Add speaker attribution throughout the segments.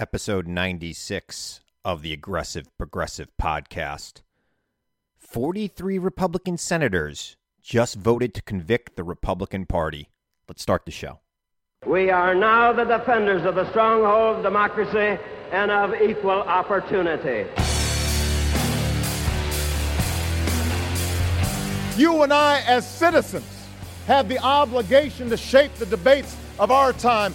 Speaker 1: Episode 96 of the Aggressive Progressive podcast. 43 Republican senators just voted to convict the Republican Party. Let's start the show.
Speaker 2: We are now the defenders of the stronghold of democracy and of equal opportunity.
Speaker 3: You and I, as citizens, have the obligation to shape the debates of our time,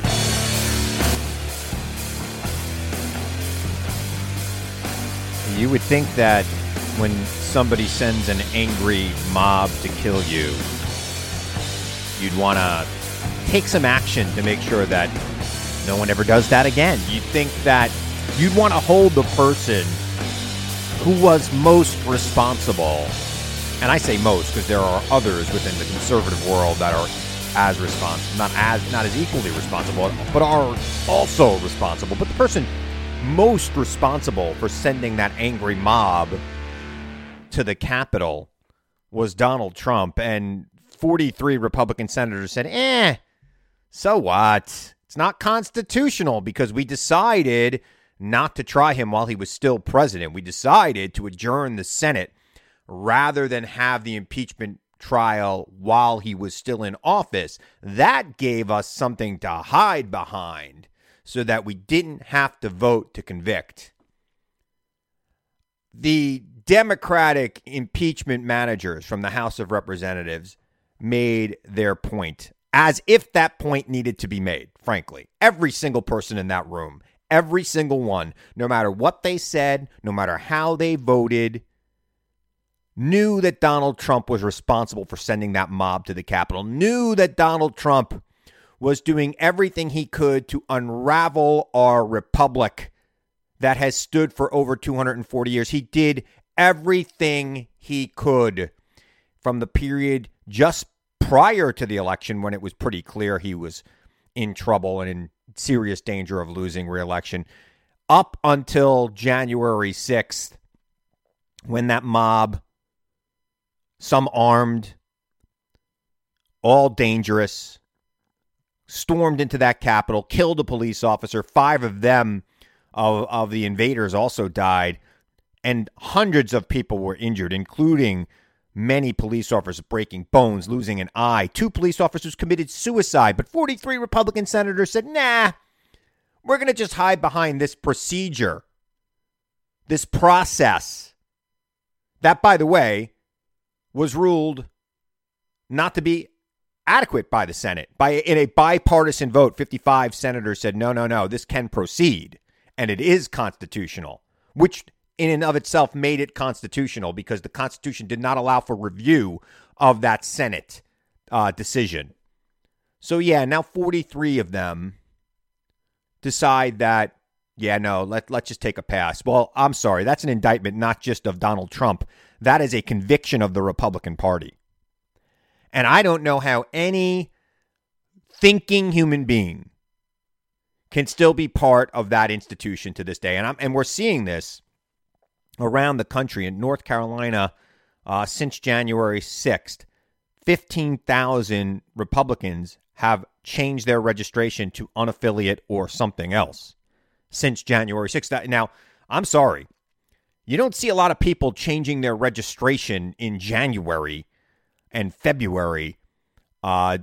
Speaker 1: You would think that when somebody sends an angry mob to kill you, you'd want to take some action to make sure that no one ever does that again. You'd think that you'd want to hold the person who was most responsible. And I say most because there are others within the conservative world that are as responsible, not as not as equally responsible, but are also responsible. But the person most responsible for sending that angry mob to the Capitol was Donald Trump, and 43 Republican senators said, eh, so what? It's not constitutional because we decided not to try him while he was still president. We decided to adjourn the Senate rather than have the impeachment trial while he was still in office. That gave us something to hide behind so that we didn't have to vote to convict. The Democratic impeachment managers from the House of Representatives made their point as if that point needed to be made, frankly. Every single person in that room, every single one, no matter what they said, no matter how they voted, knew that Donald Trump was responsible for sending that mob to the Capitol, knew that Donald Trump was doing everything he could to unravel our republic that has stood for over 240 years. He did everything he could from the period just prior to the election when it was pretty clear he was in trouble and in serious danger of losing reelection up until January 6th when that mob some armed all dangerous stormed into that capitol killed a police officer five of them of, of the invaders also died and hundreds of people were injured including many police officers breaking bones losing an eye. Two police officers committed suicide but 43 republican senators said nah we're going to just hide behind this procedure this process that by the way was ruled not to be adequate by the Senate. By in a bipartisan vote, 55 senators said no, no, no, this can proceed and it is constitutional, which in and of itself made it constitutional because the Constitution did not allow for review of that Senate uh, decision. So yeah, now 43 of them decide that yeah, no, let let's just take a pass. Well, I'm sorry, that's an indictment not just of Donald Trump. That is a conviction of the Republican Party. And I don't know how any thinking human being can still be part of that institution to this day. And I'm, and we're seeing this around the country in North Carolina uh, since January 6th, 15,000 Republicans have changed their registration to unaffiliate or something else since January 6th. Now, I'm sorry. You don't see a lot of people changing their registration in January and February uh,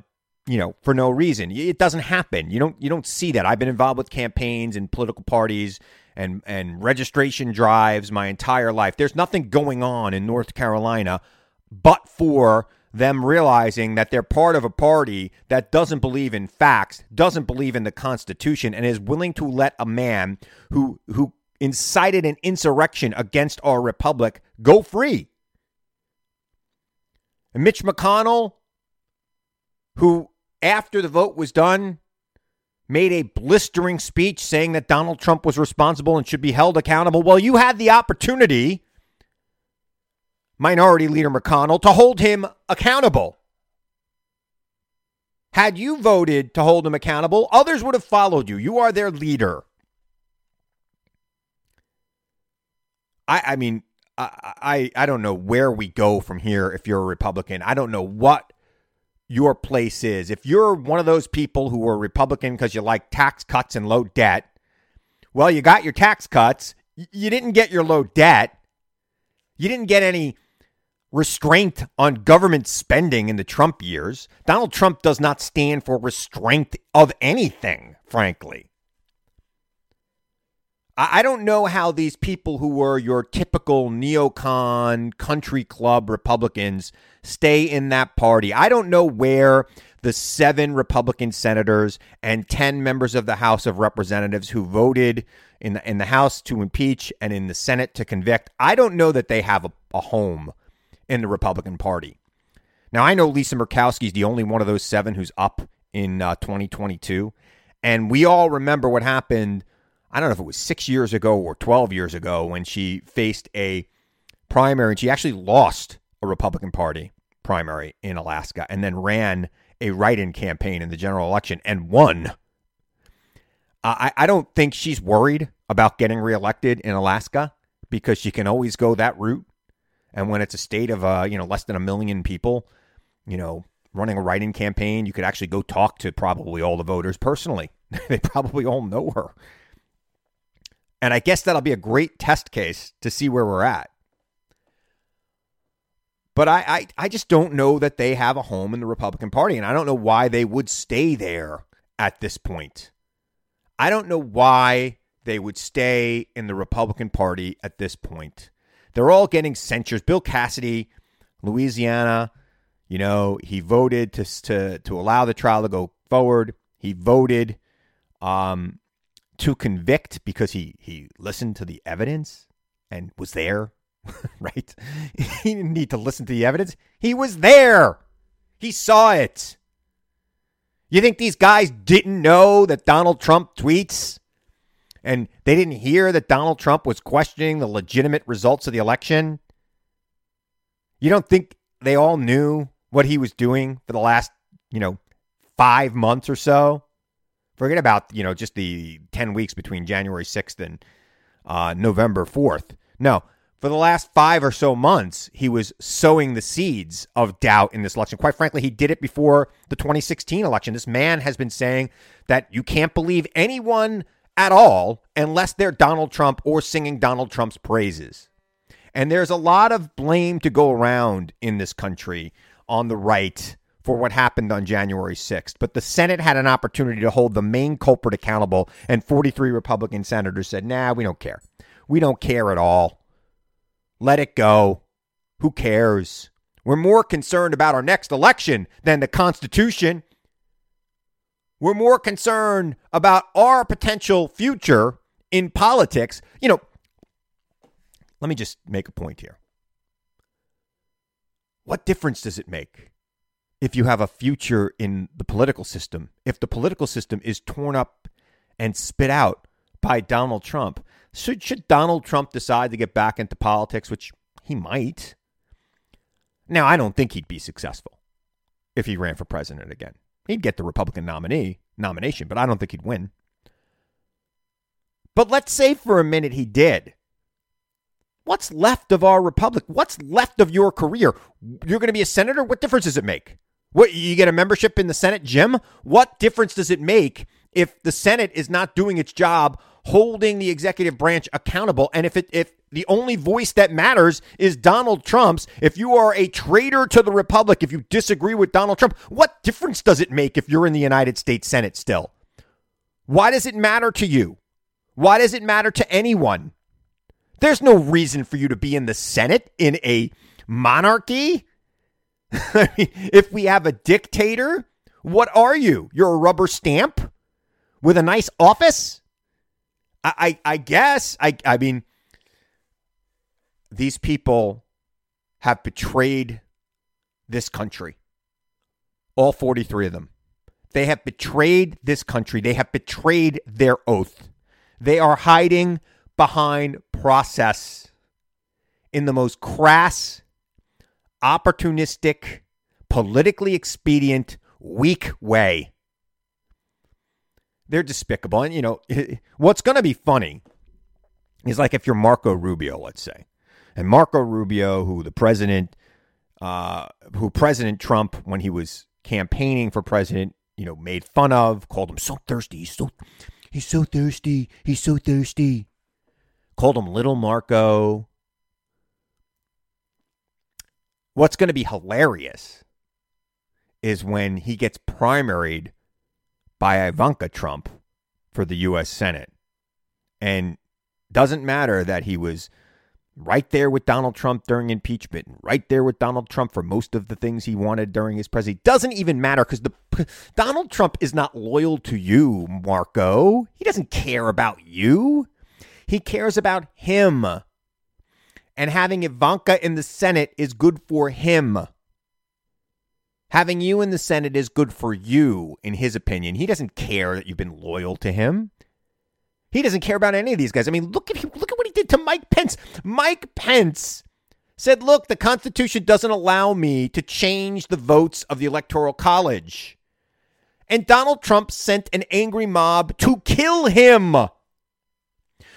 Speaker 1: you know, for no reason. It doesn't happen. You don't you don't see that. I've been involved with campaigns and political parties and and registration drives my entire life. There's nothing going on in North Carolina but for them realizing that they're part of a party that doesn't believe in facts, doesn't believe in the Constitution, and is willing to let a man who who incited an insurrection against our republic go free. And Mitch McConnell, who after the vote was done, made a blistering speech saying that Donald Trump was responsible and should be held accountable. Well, you had the opportunity, Minority Leader McConnell, to hold him accountable. Had you voted to hold him accountable, others would have followed you. You are their leader. I, I mean, I, I, don't know where we go from here if you're a Republican. I don't know what your place is. If you're one of those people who are Republican because you like tax cuts and low debt, well, you got your tax cuts. You didn't get your low debt. You didn't get any restraint on government spending in the Trump years. Donald Trump does not stand for restraint of anything, frankly. I don't know how these people who were your typical neocon country club Republicans stay in that party. I don't know where the seven Republican senators and 10 members of the House of Representatives who voted in the, in the House to impeach and in the Senate to convict, I don't know that they have a, a home in the Republican Party. Now, I know Lisa Murkowski is the only one of those seven who's up in uh, 2022. And we all remember what happened I don't know if it was six years ago or 12 years ago when she faced a primary and she actually lost a Republican Party primary in Alaska and then ran a write in campaign in the general election and won. I, I don't think she's worried about getting reelected in Alaska because she can always go that route. And when it's a state of uh, you know less than a million people, you know, running a write-in campaign, you could actually go talk to probably all the voters personally. they probably all know her. And I guess that'll be a great test case to see where we're at. But I, I, I just don't know that they have a home in the Republican Party. And I don't know why they would stay there at this point. I don't know why they would stay in the Republican Party at this point. They're all getting censures. Bill Cassidy, Louisiana, you know, he voted to to to allow the trial to go forward. He voted um, to convict because he he listened to the evidence and was there, right? he didn't need to listen to the evidence. He was there. He saw it. You think these guys didn't know that Donald Trump tweets and they didn't hear that Donald Trump was questioning the legitimate results of the election? You don't think they all knew what he was doing for the last, you know, 5 months or so? Forget about, you know, just the 10 weeks between January 6th and uh, November 4th. No, for the last five or so months, he was sowing the seeds of doubt in this election. Quite frankly, he did it before the 2016 election. This man has been saying that you can't believe anyone at all unless they're Donald Trump or singing Donald Trump's praises. And there's a lot of blame to go around in this country on the right for what happened on January 6th. But the Senate had an opportunity to hold the main culprit accountable, and 43 Republican senators said, nah, we don't care. We don't care at all. Let it go. Who cares? We're more concerned about our next election than the Constitution. We're more concerned about our potential future in politics. You know, let me just make a point here. What difference does it make if you have a future in the political system, if the political system is torn up and spit out by Donald Trump, should, should Donald Trump decide to get back into politics, which he might? Now, I don't think he'd be successful if he ran for president again. He'd get the Republican nominee nomination, but I don't think he'd win. But let's say for a minute he did. what's left of our republic? What's left of your career? You're going to be a senator? What difference does it make? What you get a membership in the Senate, Jim? What difference does it make if the Senate is not doing its job holding the executive branch accountable and if it if the only voice that matters is Donald Trump's. If you are a traitor to the Republic, if you disagree with Donald Trump, what difference does it make if you're in the United States Senate still? Why does it matter to you? Why does it matter to anyone? There's no reason for you to be in the Senate in a monarchy. Mean, if we have a dictator, what are you? You're a rubber stamp with a nice office? I, I, I guess. I, I mean, these people have betrayed this country. All 43 of them. They have betrayed this country. They have betrayed their oath. They are hiding behind process in the most crass, opportunistic, politically expedient, weak way. They're despicable. And, you know, what's going to be funny is like if you're Marco Rubio, let's say, and Marco Rubio, who the president, uh, who President Trump, when he was campaigning for president, you know, made fun of, called him so thirsty. He's so, he's so thirsty. He's so thirsty. Called him Little Marco. What's going to be hilarious is when he gets primaried by Ivanka Trump for the U.S. Senate. And doesn't matter that he was right there with Donald Trump during impeachment, and right there with Donald Trump for most of the things he wanted during his presidency. Doesn't even matter because the Donald Trump is not loyal to you, Marco. He doesn't care about you. He cares about him. And having Ivanka in the Senate is good for him. Having you in the Senate is good for you, in his opinion. He doesn't care that you've been loyal to him. He doesn't care about any of these guys. I mean, look at him. Look at what he did to Mike Pence. Mike Pence said, "Look, the Constitution doesn't allow me to change the votes of the Electoral College." And Donald Trump sent an angry mob to kill him.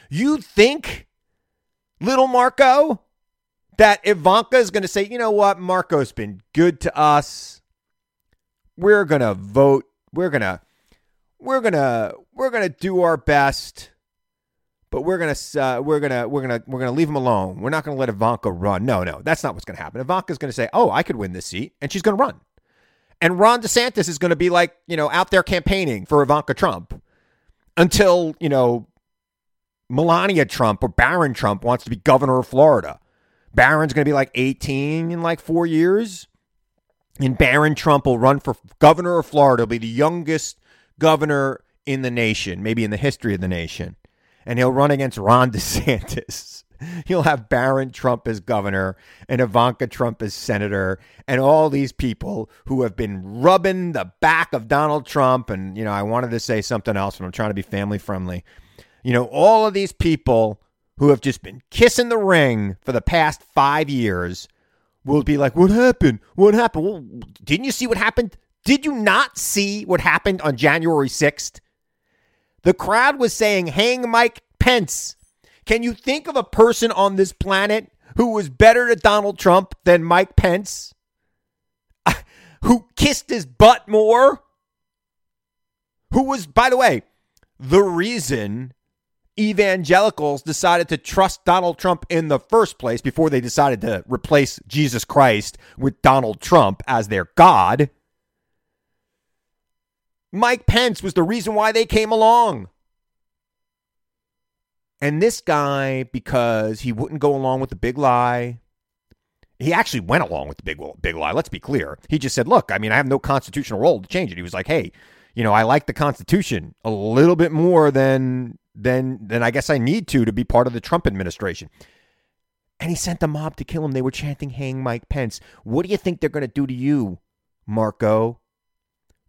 Speaker 1: You think, little Marco, that Ivanka is going to say, "You know what? Marco's been good to us. We're going to vote. We're going to we're gonna we're gonna do our best, but we're gonna uh, we're gonna we're gonna we're gonna leave him alone. We're not gonna let Ivanka run. No, no, that's not what's gonna happen. Ivanka's gonna say, "Oh, I could win this seat," and she's gonna run. And Ron DeSantis is gonna be like, you know, out there campaigning for Ivanka Trump until you know Melania Trump or Barron Trump wants to be governor of Florida. Barron's gonna be like 18 in like four years. And Barron Trump will run for governor of Florida. He'll be the youngest governor in the nation, maybe in the history of the nation. And he'll run against Ron DeSantis. He'll have Barron Trump as governor and Ivanka Trump as senator, and all these people who have been rubbing the back of Donald Trump. And, you know, I wanted to say something else, but I'm trying to be family friendly. You know, all of these people who have just been kissing the ring for the past five years will be like, What happened? What happened? Well, didn't you see what happened did you not see what happened on January 6th? The crowd was saying, Hang Mike Pence. Can you think of a person on this planet who was better to Donald Trump than Mike Pence? who kissed his butt more? Who was, by the way, the reason evangelicals decided to trust Donald Trump in the first place before they decided to replace Jesus Christ with Donald Trump as their God. Mike Pence was the reason why they came along. And this guy, because he wouldn't go along with the big lie, he actually went along with the big big lie. Let's be clear. He just said, "Look, I mean, I have no constitutional role to change it." He was like, "Hey, you know, I like the Constitution a little bit more than than then I guess I need to to be part of the Trump administration." And he sent the mob to kill him. They were chanting, "Hang Mike Pence." What do you think they're going to do to you, Marco?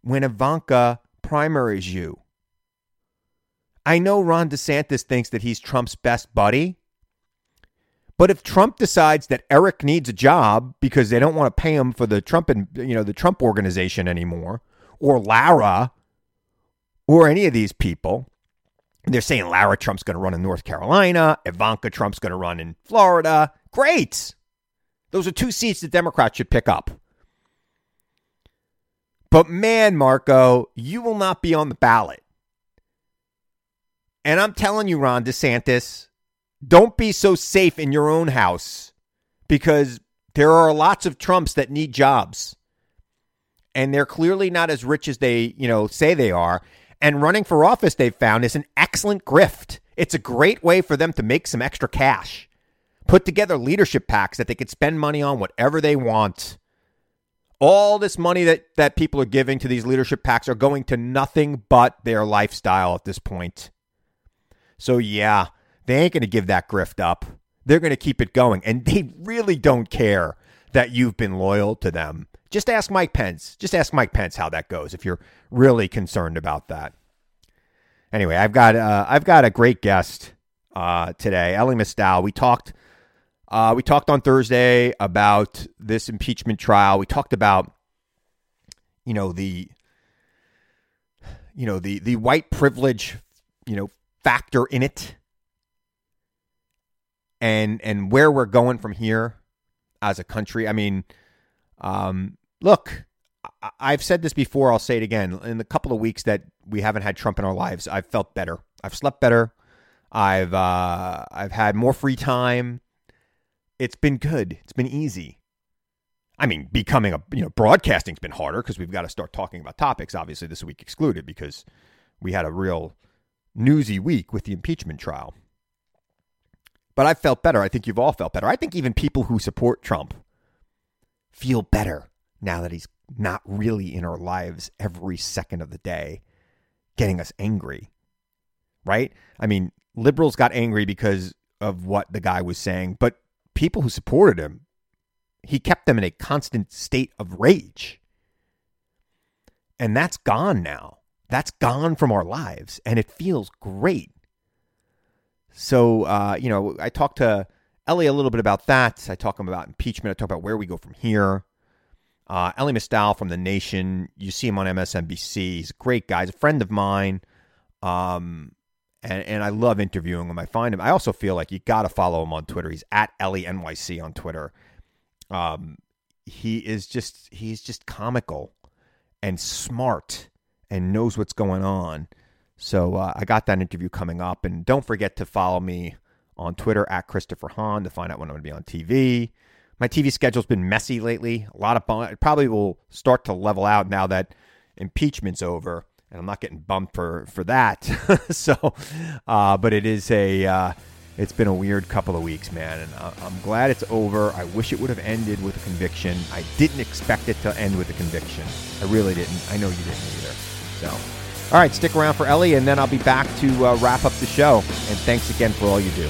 Speaker 1: when Ivanka primaries you. I know Ron DeSantis thinks that he's Trump's best buddy. But if Trump decides that Eric needs a job because they don't want to pay him for the Trump and you know the Trump organization anymore, or Lara, or any of these people, They're saying Lara Trump's going to run in North Carolina, Ivanka Trump's going to run in Florida. Great. Those are two seats the Democrats should pick up. But man, Marco, you will not be on the ballot. And I'm telling you, Ron DeSantis, don't be so safe in your own house because there are lots of Trumps that need jobs. And they're clearly not as rich as they, you know, say they are. And running for office, they've found, is an excellent grift. It's a great way for them to make some extra cash. Put together leadership PACs that they could spend money on whatever they want. All this money that, that people are giving to these leadership PACs are going to nothing but their lifestyle at this point. So, yeah, they ain't going to give that grift up. They're going to keep it going. And they really don't care that you've been loyal to them. Just ask Mike Pence. Just ask Mike Pence how that goes if you're really concerned about that. Anyway, I've got uh, I've got a great guest uh, today, Elie Mystal. We talked uh, we talked on Thursday about this impeachment trial. We talked about you know the you know the the white privilege you know factor in it and and where we're going from here as a country. I mean, um, look, I, have said this before. I'll say it again. In the couple of weeks that we haven't had Trump in our lives, I've felt better. I've slept better. I've uh, I've had more free time. It's been good. It's been easy. I mean, becoming a you know broadcasting's been harder because we've got to start talking about topics. Obviously, this week excluded because we had a real newsy week with the impeachment trial. But I've felt better. I think you've all felt better. I think even people who support Trump feel better now that he's not really in our lives every second of the day, getting us angry. Right? I mean, liberals got angry because of what the guy was saying, but people who supported him, he kept them in a constant state of rage. And that's gone now. That's gone from our lives, and it feels great. So, uh, you know, I talked to Elie a little bit about that. I talk about impeachment. I talk about where we go from here. Uh, Elie Mystal from The Nation. You see him on MSNBC. He's a great guy. He's a friend of mine. Um, and, and I love interviewing him. I find him. I also feel like you got to follow him on Twitter. He's at Elie NYC on Twitter. Um, he is just he's just comical and smart and knows what's going on. So uh, I got that interview coming up. And don't forget to follow me on Twitter at Christopher Hahn to find out when I'm going to be on TV. My TV schedule's been messy lately. A lot of it probably will start to level out now that impeachment's over, and I'm not getting bumped for for that. so, uh, but it is a uh, it's been a weird couple of weeks, man, and I'm glad it's over. I wish it would have ended with a conviction. I didn't expect it to end with a conviction. I really didn't. I know you didn't either. So. All right, stick around for Elie, and then I'll be back to uh, wrap up the show. And thanks again for all you do.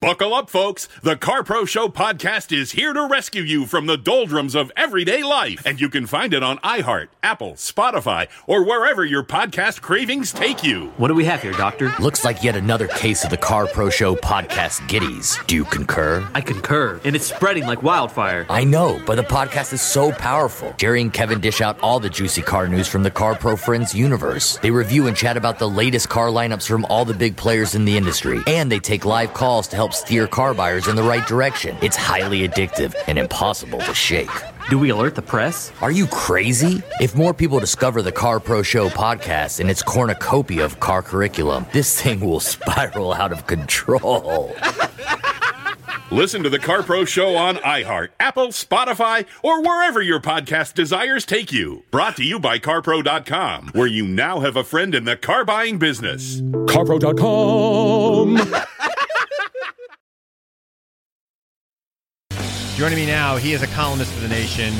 Speaker 4: Buckle up, folks. The Car Pro Show podcast is here to rescue you from the doldrums of everyday life. And you can find it on iHeart, Apple, Spotify, or wherever your podcast cravings take you.
Speaker 5: What do we have here, Doctor?
Speaker 6: Looks like yet another case of the Car Pro Show podcast giddies. Do you concur?
Speaker 5: I concur. And it's spreading like wildfire.
Speaker 6: I know, but the podcast is so powerful. Jerry and Kevin dish out all the juicy car news from the Car Pro Friends universe. They review and chat about the latest car lineups from all the big players in the industry. And they take live calls to help help steer car buyers in the right direction. It's highly addictive and impossible to shake.
Speaker 5: Do we alert the press?
Speaker 6: Are you crazy? If more people discover the Car Pro Show podcast and its cornucopia of car curriculum, this thing will spiral out of control.
Speaker 4: Listen to the Car Pro Show on iHeart, Apple, Spotify, or wherever your podcast desires take you. Brought to you by CarPro.com, where you now have a friend in the car buying business.
Speaker 7: CarPro.com.
Speaker 1: Joining me now, he is a columnist for The Nation.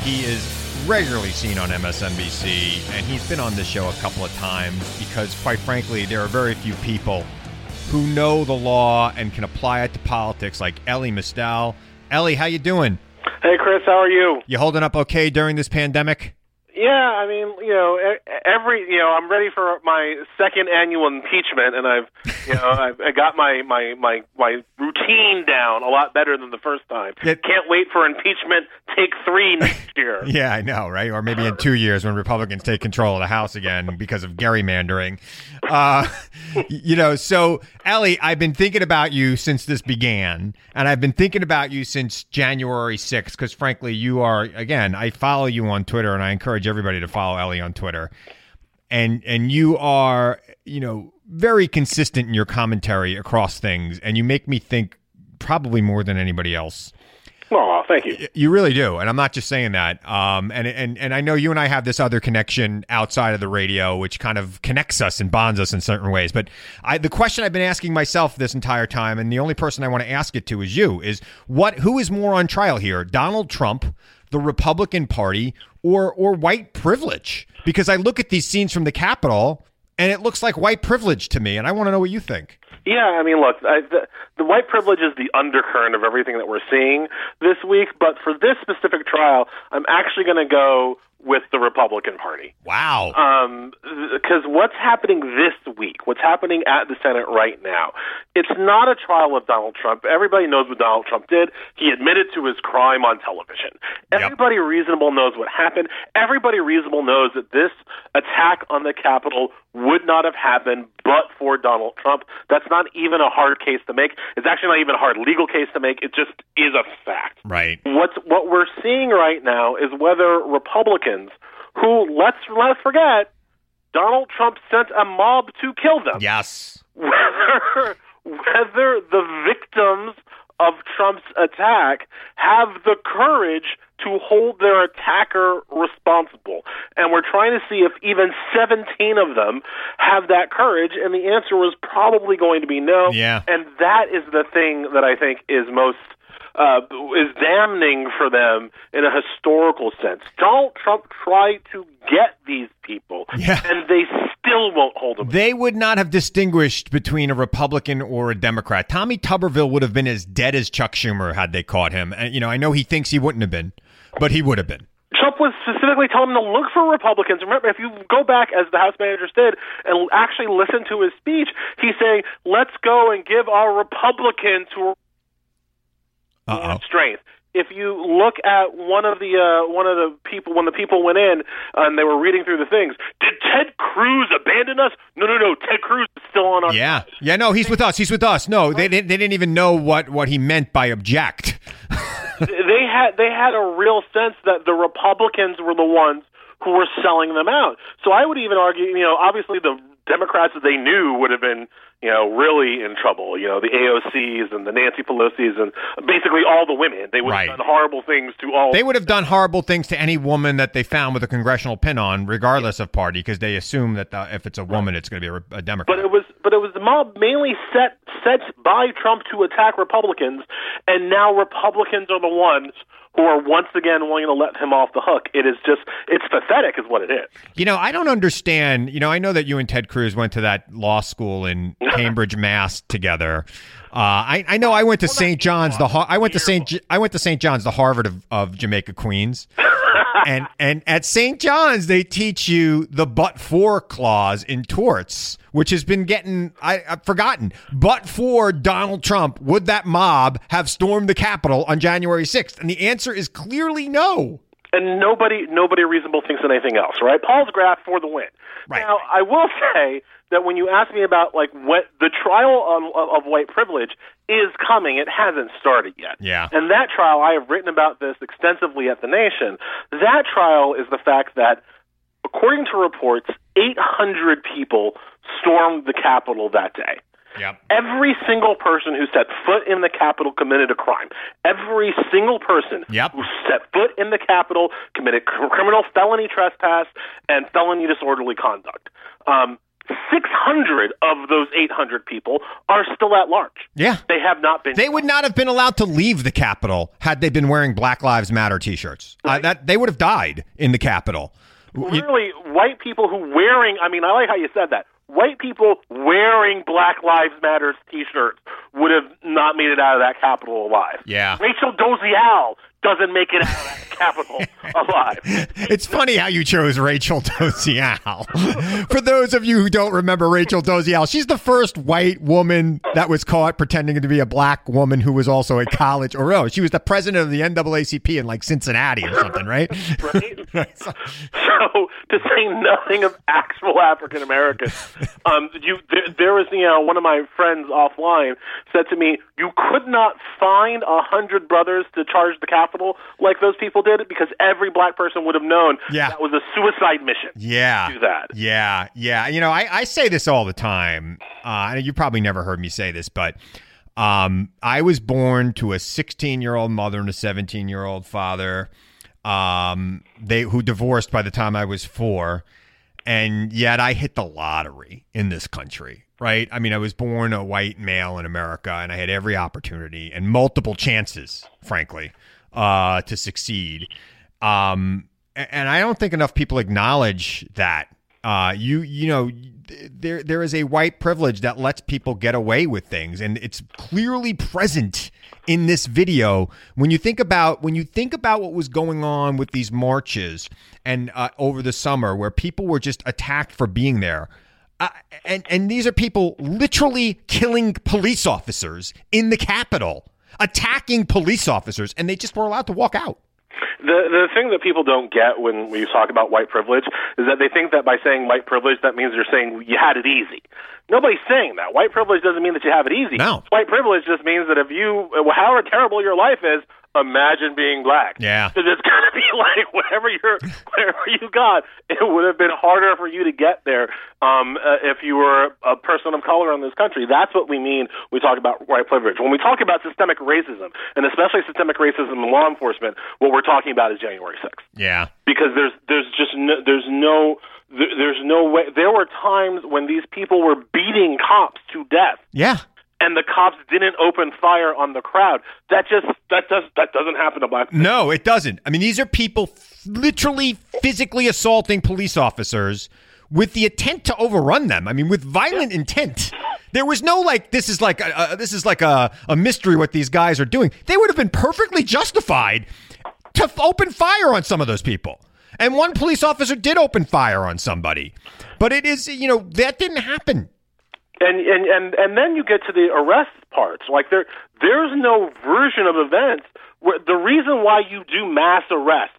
Speaker 1: He is regularly seen on MSNBC, and he's been on this show a couple of times because, quite frankly, there are very few people who know the law and can apply it to politics like Elie Mystal. Elie, how you doing?
Speaker 8: Hey, Chris, how are you?
Speaker 1: You holding up okay during this pandemic?
Speaker 7: Yeah, I mean, you know, every you know, I'm ready for my second annual impeachment, and I've, you know, I've, I got my my my my routine down a lot better than the first time.
Speaker 1: Yeah.
Speaker 7: Can't wait for impeachment take three next year.
Speaker 1: Yeah, I know, right? Or maybe in two years when Republicans take control of the House again because of gerrymandering. Uh, you know, so Elie, I've been thinking about you since this began, and I've been thinking about you since January 6th because, frankly, you are, again, I follow you on Twitter, and I encourage everybody to follow Elie on Twitter. And, and you are, you know, very consistent in your commentary across things, and you make me think probably more than anybody else.
Speaker 7: Oh, thank you.
Speaker 1: You really do, and I'm not just saying that. Um, and and and I know you and I have this other connection outside of the radio, which kind of connects us and bonds us in certain ways. But I, the question I've been asking myself this entire time, and the only person I want to ask it to is you: is what? Who is more on trial here, Donald Trump, the Republican Party, or or white privilege? Because I look at these scenes from the Capitol, and it looks like white privilege to me, and I want to know what you think.
Speaker 7: Yeah, I mean, look, I, the, the white privilege is the undercurrent of everything that we're seeing this week. But for this specific trial, I'm actually going to go with the Republican Party.
Speaker 1: Wow.
Speaker 7: Um, because what's happening this week, what's happening at the Senate right now, it's not a trial of Donald Trump. Everybody knows what Donald Trump did. He admitted to his crime on television. Everybody reasonable knows what happened. Everybody reasonable knows that this attack on the Capitol would not have happened but for Donald Trump. That's not even a hard case to make. It's actually not even a hard legal case to make. It just is a fact.
Speaker 1: Right.
Speaker 7: What's what we're seeing right now is whether Republicans, who let's let's forget, Donald Trump sent a mob to kill them.
Speaker 1: Yes.
Speaker 7: Whether whether the victims of Trump's attack have the courage to hold their attacker responsible. And we're trying to see if even 17 of them have that courage. And the answer was probably going to be no.
Speaker 1: Yeah.
Speaker 7: And that is the thing that I think is most uh, is damning for them in a historical sense. Donald Trump tried to get these people,
Speaker 1: Yeah.
Speaker 7: and they still won't hold them.
Speaker 1: They would not have distinguished between a Republican or a Democrat. Tommy Tuberville would have been as dead as Chuck Schumer had they caught him. And, you know, I know he thinks he wouldn't have been, but he would have been.
Speaker 7: Trump was specifically telling them to look for Republicans. Remember, if you go back as the House managers did and actually listen to his speech, he's saying, "Let's go and give our Republicans who are strength." If you look at one of the uh, one of the people when the people went in and they were reading through the things, did Ted Cruz abandon us? No, no, no. Ted Cruz is still on our.
Speaker 1: Yeah. Yeah, no, he's with us. He's with us. No, they, didn't- they didn't even know what, what he meant by object.
Speaker 7: They had they had a real sense that the Republicans were the ones who were selling them out. So I would even argue, you know, obviously the Democrats that they knew would have been, you know, really in trouble. You know, the AOCs and the Nancy Pelosi's and basically all the women. They would
Speaker 1: Right.
Speaker 7: have done horrible things to all.
Speaker 1: They would have done horrible things to any woman that they found with a congressional pin on, regardless of party, because they assume that the, if it's a woman, it's going to be a, a Democrat.
Speaker 7: But it was but it was the mob mainly set set by Trump to attack Republicans, and now Republicans are the ones who are once again willing to let him off the hook. It is just it's pathetic, is what it is.
Speaker 1: You know, I don't understand. You know, I know that you and Ted Cruz went to that law school in Cambridge, Mass, together. Uh, I, I know I went to St. John's. The I went to St. J- I went to St. John's, the Harvard of, of Jamaica, Queens. and and at St. John's they teach you the but for clause in torts, which has been getting I, I've forgotten. But for Donald Trump, would that mob have stormed the Capitol on January sixth? And the answer is clearly no.
Speaker 7: and nobody nobody reasonable thinks anything else, right? Paul's graph for the win.
Speaker 1: Right.
Speaker 7: Now, I will say that when you ask me about like what the trial of, of, white privilege is coming, it hasn't started yet.
Speaker 1: Yeah.
Speaker 7: And that trial, I have written about this extensively at the Nation. That trial is the fact that, according to reports, 800 people stormed the Capitol that day.
Speaker 1: Yep.
Speaker 7: Every single person who set foot in the Capitol committed a crime. Every single person
Speaker 1: Yep.
Speaker 7: who set foot in the Capitol committed criminal felony trespass and felony disorderly conduct. Um, 600 of those 800 people are still at large.
Speaker 1: Yeah.
Speaker 7: They have not been.
Speaker 1: They would not have been allowed to leave the Capitol had they been wearing Black Lives Matter T-shirts. Uh, that they would have died in the Capitol.
Speaker 7: Really white people who wearing I mean I like how you said that. White people wearing Black Lives Matters t-shirts would have not made it out of that Capitol alive.
Speaker 1: Yeah.
Speaker 7: Rachel Dolezal doesn't make it out of that Capitol alive.
Speaker 1: It's funny how you chose Rachel Dolezal. For those of you who don't remember Rachel Dolezal, she's the first white woman that was caught pretending to be a black woman who was also a college, or no, she was the president of the NAACP in like Cincinnati or something, right?
Speaker 7: right. so, to say nothing of actual African Americans, um, you there, there was you know one of my friends offline said to me, you could not find a hundred brothers to charge the Capitol like those people did because every black person would have known
Speaker 1: Yeah.
Speaker 7: that was a suicide mission.
Speaker 1: Yeah.
Speaker 7: to do that.
Speaker 1: Yeah, yeah. You know, I, I say this all the time. Uh, you probably never heard me say this, but um, I was born to a 16 year old mother and a 17 year old father. Um, they who divorced by the time I was four, and yet I hit the lottery in this country. Right? I mean, I was born a white male in America, and I had every opportunity and multiple chances, frankly, uh, to succeed. Um, and I don't think enough people acknowledge that. Uh, you you know, there there is a white privilege that lets people get away with things, and it's clearly present in this video. When you think about when you think about what was going on with these marches and uh, over the summer, where people were just attacked for being there. Uh, and and these are people literally killing police officers in the Capitol, attacking police officers, and they just were allowed to walk out.
Speaker 7: The the thing that people don't get when we talk about white privilege is that they think that by saying white privilege that means they're saying you had it easy. Nobody's saying that. White privilege doesn't mean that you have it easy.
Speaker 1: No.
Speaker 7: White privilege just means that if you, however terrible your life is, imagine being black.
Speaker 1: Yeah.
Speaker 7: Because it's gonna be like whatever you're, whatever you got, it would have been harder for you to get there um, uh, if you were a person of color in this country. That's what we mean when we talk about white privilege. When we talk about systemic racism, and especially systemic racism in law enforcement, what we're talking about is January 6th
Speaker 1: Yeah.
Speaker 7: because there's there's just no, there's no there- there's no way. There were times when these people were beating cops to death,
Speaker 1: Yeah.
Speaker 7: And the cops didn't open fire on the crowd. That just that does that doesn't happen to black. people.
Speaker 1: No, it doesn't. I mean, these are people f- literally physically assaulting police officers with the intent to overrun them. I mean, with violent intent. There was no like this is like a, uh, this is like a, a mystery what these guys are doing. They would have been perfectly justified to f- open fire on some of those people. And one police officer did open fire on somebody. But it is, you know, that didn't happen.
Speaker 7: And and and and then you get to the arrest parts. Like there there's no version of events where the reason why you do mass arrests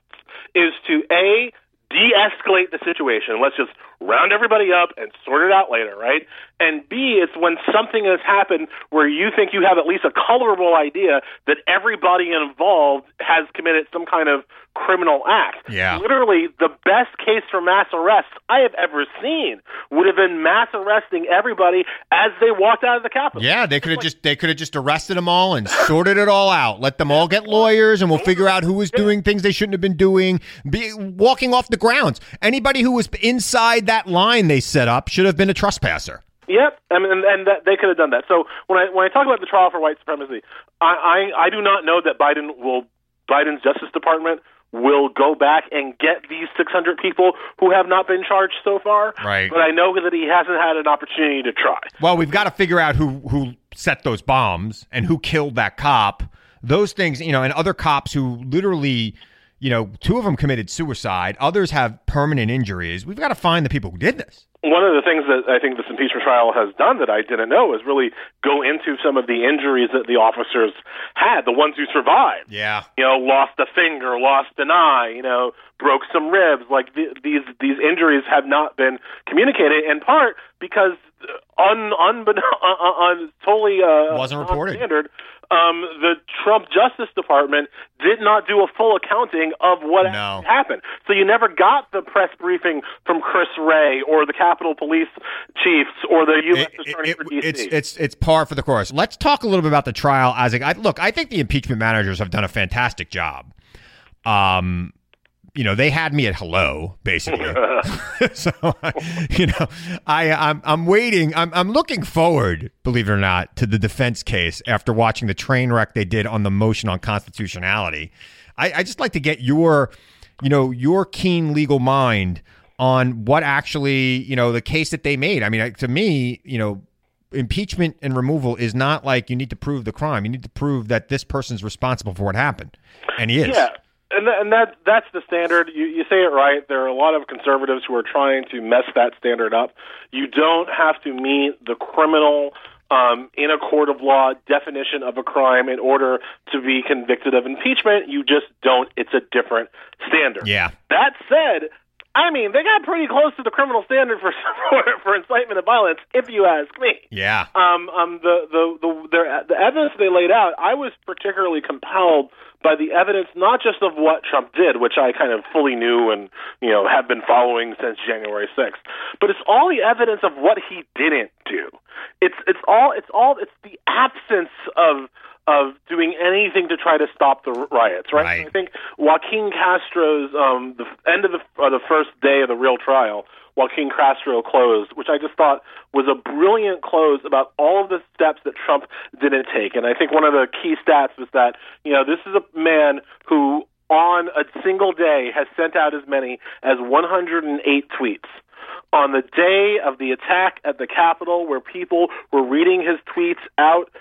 Speaker 7: is to a de-escalate the situation. Let's just round everybody up and sort it out later, right? And B, it's when something has happened where you think you have at least a colorable idea that everybody involved has committed some kind of criminal act.
Speaker 1: Yeah.
Speaker 7: Literally, the best case for mass arrests I have ever seen would have been mass arresting everybody as they walked out of the Capitol.
Speaker 1: Yeah, they could have just they could have just arrested them all and sorted it all out. Let them all get lawyers, and we'll figure out who was doing things they shouldn't have been doing. Be, walking off the grounds. Anybody who was inside that line they set up should have been a trespasser.
Speaker 7: Yep, I mean, and, and that, they could have done that. So when I when I talk about the trial for white supremacy, I, I I do not know that Biden will Biden's Justice Department will go back and get these 600 people who have not been charged so far.
Speaker 1: Right.
Speaker 7: But I know that he hasn't had an opportunity to try.
Speaker 1: Well, we've got to figure out who who set those bombs and who killed that cop. Those things, you know, and other cops who literally, you know, two of them committed suicide. Others have permanent injuries. We've got to find the people who did this.
Speaker 7: One of the things that I think this impeachment trial has done that I didn't know is really go into some of the injuries that the officers had, the ones who survived.
Speaker 1: Yeah.
Speaker 7: You know, lost a finger, lost an eye, you know, broke some ribs. Like th- these these injuries have not been communicated in part because un unbeknown, un, totally uh,
Speaker 1: Wasn't reported.
Speaker 7: Standard. Um, the Trump Justice Department did not do a full accounting of what
Speaker 1: No.
Speaker 7: happened. So you never got the press briefing from Chris Wray or the Capitol Police chiefs or the U.S. Attorney for D.C.
Speaker 1: It's it's it's par for the course. Let's talk a little bit about the trial. A, I, look, I think the impeachment managers have done a fantastic job. Um, you know, they had me at hello, basically. so, you know, I I'm I'm waiting. I'm I'm looking forward, believe it or not, to the defense case after watching the train wreck they did on the motion on constitutionality. I, I just like to get your, you know, your keen legal mind on what actually, you know, the case that they made. I mean, to me, you know, impeachment and removal is not like you need to prove the crime. You need to prove that this person's responsible for what happened, and he is.
Speaker 7: Yeah, and th- and that that's the standard. You you say it right. There are a lot of conservatives who are trying to mess that standard up. You don't have to meet the criminal um, in a court of law definition of a crime in order to be convicted of impeachment. You just don't. It's a different standard.
Speaker 1: Yeah.
Speaker 7: That said, I mean, they got pretty close to the criminal standard for for, for incitement of violence, if you ask me.
Speaker 1: Yeah.
Speaker 7: Um, um, the the the their, the evidence they laid out, I was particularly compelled by the evidence, not just of what Trump did, which I kind of fully knew and you know have been following since January sixth, but it's all the evidence of what he didn't do. It's it's all it's all it's the absence of of doing anything to try to stop the riots, right?
Speaker 1: Right.
Speaker 7: I think Joaquin Castro's um, the end of the uh, the first day of the real trial, Joaquin Castro closed, which I just thought was a brilliant close about all of the steps that Trump didn't take. And I think one of the key stats was that you know this is a man who on a single day has sent out as many as 108 tweets on the day of the attack at the Capitol, where people were reading his tweets out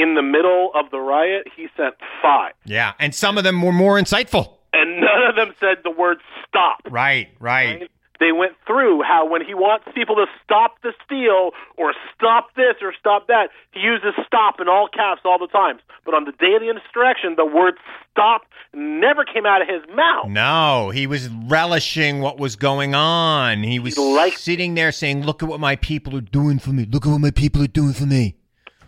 Speaker 7: in the middle of the riot, he sent five.
Speaker 1: Yeah, and some of them were more insightful.
Speaker 7: And none of them said the word stop.
Speaker 1: Right, right.
Speaker 7: They went through how when he wants people to stop the steal or stop this or stop that, he uses stop in all caps all the times. But on the day of the insurrection, the word stop never came out of his mouth.
Speaker 1: No, he was relishing what was going on. He was sitting there saying, "Look at what my people are doing for me. Look at what my people are doing for me."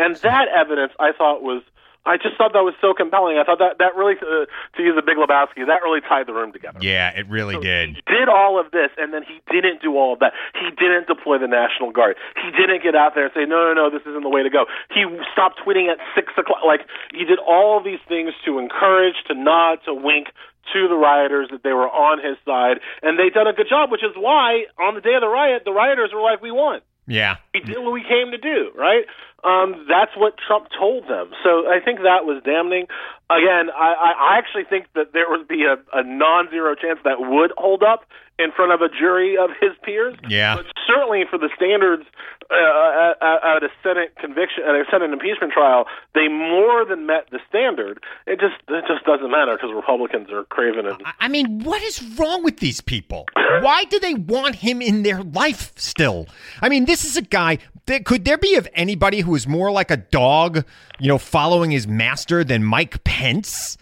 Speaker 7: And that evidence, I thought was, I just thought that was so compelling. I thought that that really, uh, to use a Big Lebowski, that really tied the room together.
Speaker 1: Yeah, it really did.
Speaker 7: He did all of this, and then he didn't do all of that. He didn't deploy the National Guard. He didn't get out there and say, no, no, no, this isn't the way to go. He stopped tweeting at six o'clock. Like he did all of these things to encourage, to nod, to wink to the rioters that they were on his side, and they done a good job. Which is why on the day of the riot, the rioters were like, "We won."
Speaker 1: Yeah.
Speaker 7: We did what we came to do, right? Um, that's what Trump told them. So I think that was damning. Again, I, I actually think that there would be a, a non-zero chance that would hold up in front of a jury of his peers.
Speaker 1: Yeah.
Speaker 7: But certainly for the standards uh, at, at a Senate conviction, at a Senate impeachment trial, they more than met the standard. It just it just doesn't matter because Republicans are craven and
Speaker 1: I mean, what is wrong with these people? Why do they want him in their life still? I mean, this is a guy. That, could there be of anybody who is more like a dog, you know, following his master than Mike Pence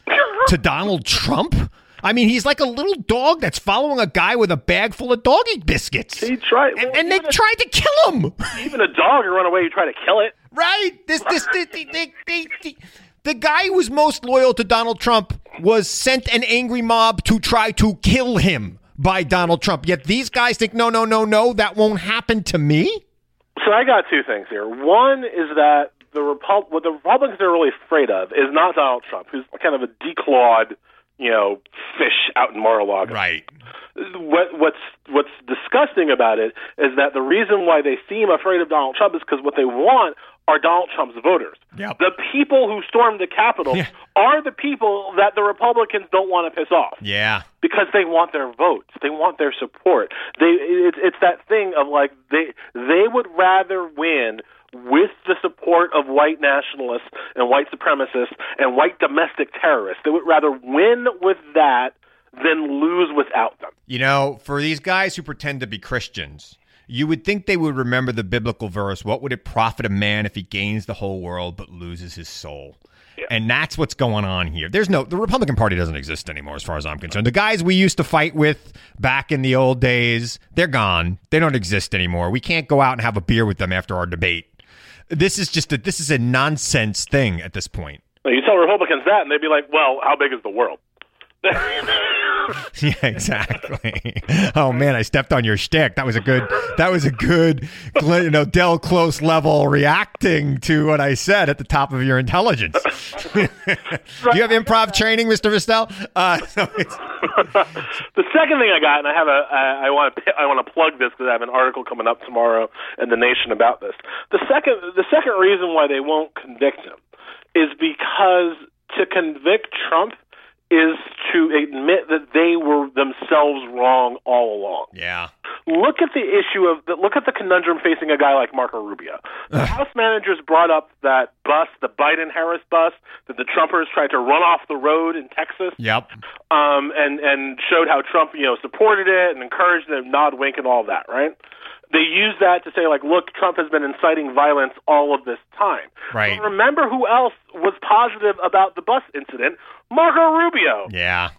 Speaker 1: to Donald Trump? I mean, he's like a little dog that's following a guy with a bag full of doggy biscuits.
Speaker 7: He tried,
Speaker 1: and, and they tried to kill him.
Speaker 7: even a dog will run away. You try to kill it.
Speaker 1: Right. This this they, they, they, they, they, the guy who was most loyal to Donald Trump was sent an angry mob to try to kill him by Donald Trump. Yet these guys think, no, no, no, no, that won't happen to me.
Speaker 7: So I got two things here. One is that the Repub- what the Republicans are really afraid of is not Donald Trump, who's kind of a declawed, you know, fish out in Mar-a-Lago.
Speaker 1: Right.
Speaker 7: What, what's what's disgusting about it is that the reason why they seem afraid of Donald Trump is because what they want are Donald Trump's voters.
Speaker 1: Yep.
Speaker 7: The people who stormed the Capitol
Speaker 1: Yeah.
Speaker 7: are the people that the Republicans don't want to piss off
Speaker 1: Yeah.
Speaker 7: because they want their votes. They want their support. They it's it's that thing of like they they would rather win with the support of white nationalists and white supremacists and white domestic terrorists. They would rather win with that than lose without them.
Speaker 1: You know, for these guys who pretend to be Christians, you would think they would remember the biblical verse, what would it profit a man if he gains the whole world but loses his soul? And that's what's going on here. There's no the Republican Party doesn't exist anymore as far as I'm concerned. The guys we used to fight with back in the old days, they're gone. They don't exist anymore. We can't go out and have a beer with them after our debate. This is just a this is a nonsense thing at this point.
Speaker 7: You tell Republicans that, and they'd be like, "Well, how big is the world?"
Speaker 1: Yeah, exactly. oh man, I stepped on your shtick. That was a good. That was a good, you know, Del Close level reacting to what I said at the top of your intelligence. Do you have improv training, Mister Mystal? Uh, so
Speaker 7: the second thing I got, and I have a, I, want to, I want to plug this because I have an article coming up tomorrow in the Nation about this. The second, the second reason why they won't convict him is because to convict Trump is to admit that they were themselves wrong all along.
Speaker 1: yeah.
Speaker 7: look at the issue of the, look at the conundrum facing a guy like Marco Rubio. The House managers brought up that bus, the Biden Harris bus, that the Trumpers tried to run off the road in Texas.
Speaker 1: Yep.
Speaker 7: Um, and and showed how Trump you know supported it and encouraged them, nod, wink, and all that. Right. They use that to say like, look, Trump has been inciting violence all of this time.
Speaker 1: Right.
Speaker 7: But remember who else was positive about the bus incident? Marco Rubio.
Speaker 1: Yeah.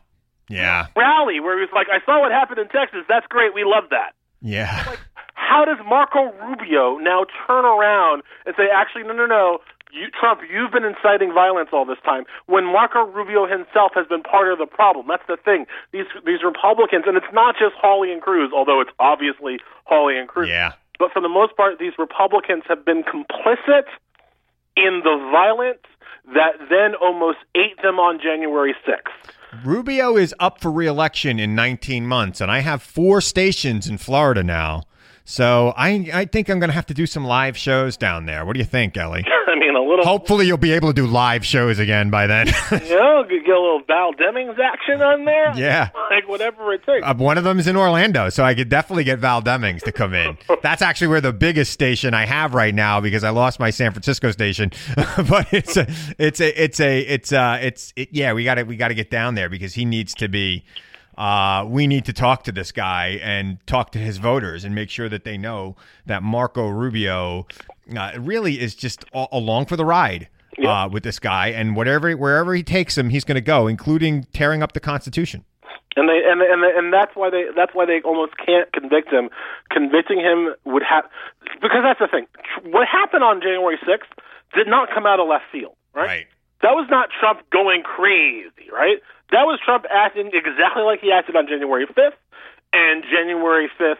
Speaker 1: Yeah.
Speaker 7: Rally where he was like, I saw what happened in Texas. That's great. We love that.
Speaker 1: Yeah.
Speaker 7: How does Marco Rubio now turn around and say, actually, no, no, no, you, Trump, you've been inciting violence all this time when Marco Rubio himself has been part of the problem? That's the thing. These these Republicans, and it's not just Hawley and Cruz, although it's obviously Hawley and Cruz.
Speaker 1: Yeah.
Speaker 7: But for the most part, these Republicans have been complicit in the violence that then almost ate them on January 6th.
Speaker 1: Rubio is up for reelection in 19 months, and I have four stations in Florida now. So I I think I'm going to have to do some live shows down there. What do you think, Elie?
Speaker 7: I mean, a little.
Speaker 1: Hopefully, you'll be able to do live shows again by then.
Speaker 7: you know, get a little Val Demings action on there.
Speaker 1: Yeah.
Speaker 7: Like whatever it takes.
Speaker 1: Uh, one of them is in Orlando, so I could definitely get Val Demings to come in. That's actually where the biggest station I have right now because I lost my San Francisco station. but it's a, it's a, it's a, it's uh, it's it, yeah. We got to we got to get down there because he needs to be. Uh, we need to talk to this guy and talk to his voters and make sure that they know that Marco Rubio uh, really is just a- along for the ride uh, with this guy, and whatever wherever he takes him, he's going to go, including tearing up the Constitution.
Speaker 7: and they and and and that's why they that's why they almost can't convict him. Convicting him would have because that's the thing. What happened on January sixth did not come out of left field, right?
Speaker 1: Right.
Speaker 7: That was not Trump going crazy, right? That was Trump acting exactly like he acted on January fifth and January fifth.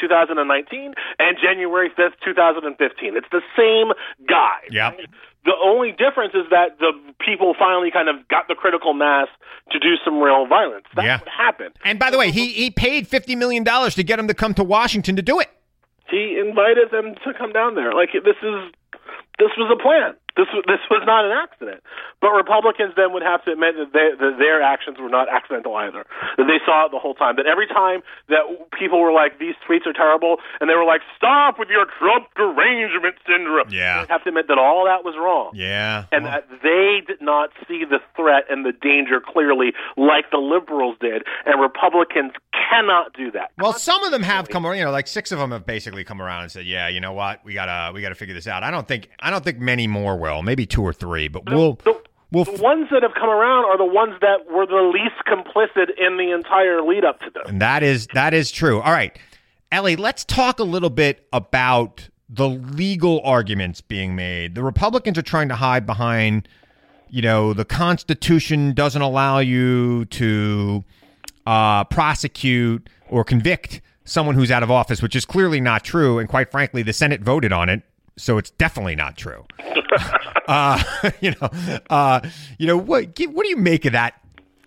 Speaker 7: 2019 and January 5th, 2015. It's the same guy.
Speaker 1: Yep.
Speaker 7: The only difference is that the people finally kind of got the critical mass to do some real violence. That's
Speaker 1: Yeah.
Speaker 7: what happened.
Speaker 1: And by the way, he he paid fifty million dollars to get him to come to Washington to do it.
Speaker 7: He invited them to come down there. Like this is this was a plan. This was this was not an accident. But Republicans then would have to admit that, they, that their actions were not accidental either. That they saw it the whole time. That every time that people were like, "These tweets are terrible," and they were like, "Stop with your Trump derangement syndrome,"
Speaker 1: Yeah.
Speaker 7: have to admit that all that was wrong.
Speaker 1: Yeah.
Speaker 7: and that they did not see the threat and the danger clearly like the liberals did, and Republicans cannot do that.
Speaker 1: Well, some of them have come around. You know, like six of them have basically come around and said, "Yeah, you know what? We gotta we gotta figure this out." I don't think I don't think many more will. Maybe two or three, but we'll we'll
Speaker 7: The ones that have come around are the ones that were the least complicit in the entire lead up to this.
Speaker 1: And that is that is true. All right, Elie, let's talk a little bit about the legal arguments being made. The Republicans are trying to hide behind, you know, the Constitution doesn't allow you to uh, prosecute or convict someone who's out of office, which is clearly not true. And quite frankly, the Senate voted on it, so it's definitely not true. uh, you know, uh, you know what? What do you make of that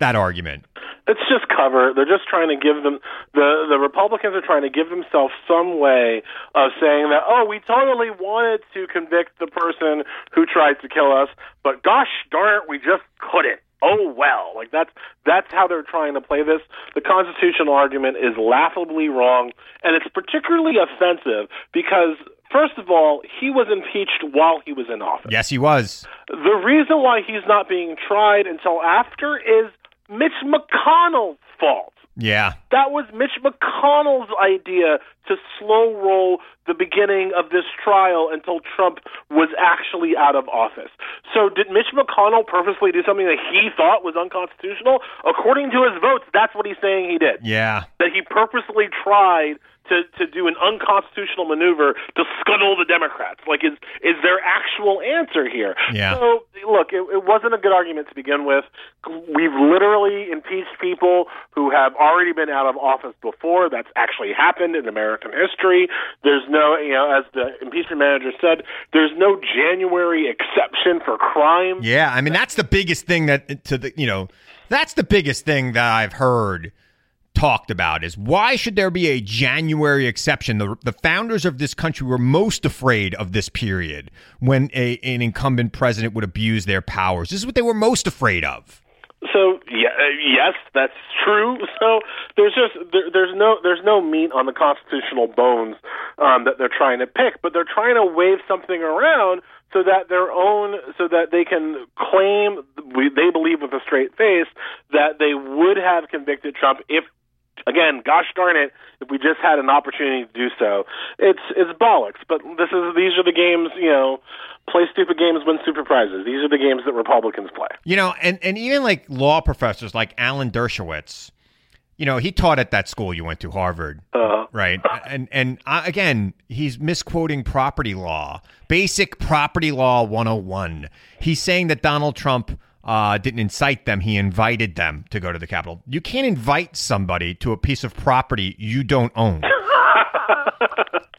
Speaker 1: that argument?
Speaker 7: It's just cover. They're just trying to give them the the Republicans are trying to give themselves some way of saying that oh we totally wanted to convict the person who tried to kill us, but gosh darn it we just couldn't. Oh well, like that's that's how they're trying to play this. The constitutional argument is laughably wrong, and it's particularly offensive because first of all he was impeached while he was in office.
Speaker 1: Yes, he was.
Speaker 7: The reason why he's not being tried until after is Mitch McConnell's fault.
Speaker 1: Yeah.
Speaker 7: That was Mitch McConnell's idea to slow roll the beginning of this trial until Trump was actually out of office. So, did Mitch McConnell purposely do something that he thought was unconstitutional? According to his votes, that's what he's saying he did.
Speaker 1: Yeah.
Speaker 7: That he purposely tried to, to do an unconstitutional maneuver to scuttle the Democrats. Like, is is their actual answer here?
Speaker 1: Yeah.
Speaker 7: So, look, it, it wasn't a good argument to begin with. We've literally impeached people who have already been out of office before. That's actually happened in American history. There's no, you know, as the impeachment manager said, there's no January exception for crime.
Speaker 1: Yeah, I mean that's the biggest thing that to the you know that's the biggest thing that I've heard talked about is why should there be a January exception? The the founders of this country were most afraid of this period when a an incumbent president would abuse their powers. This is what they were most afraid of.
Speaker 7: So yeah, yes, that's true. So there's just there, there's no there's no meat on the constitutional bones um, that they're trying to pick, but they're trying to wave something around so that their own so that they can claim they believe with a straight face that they would have convicted Trump if again, gosh darn it, if we just had an opportunity to do so, it's it's bollocks. But this is these are the games, you know, play stupid games, win stupid prizes. These are the games that Republicans play.
Speaker 1: You know, and and even like law professors like Alan Dershowitz, you know, he taught at that school you went to, Harvard,
Speaker 7: uh,
Speaker 1: right? and and uh, again, he's misquoting property law, basic property law 101. He's saying that Donald Trump uh, didn't incite them. He invited them to go to the Capitol. You can't invite somebody to a piece of property you don't own.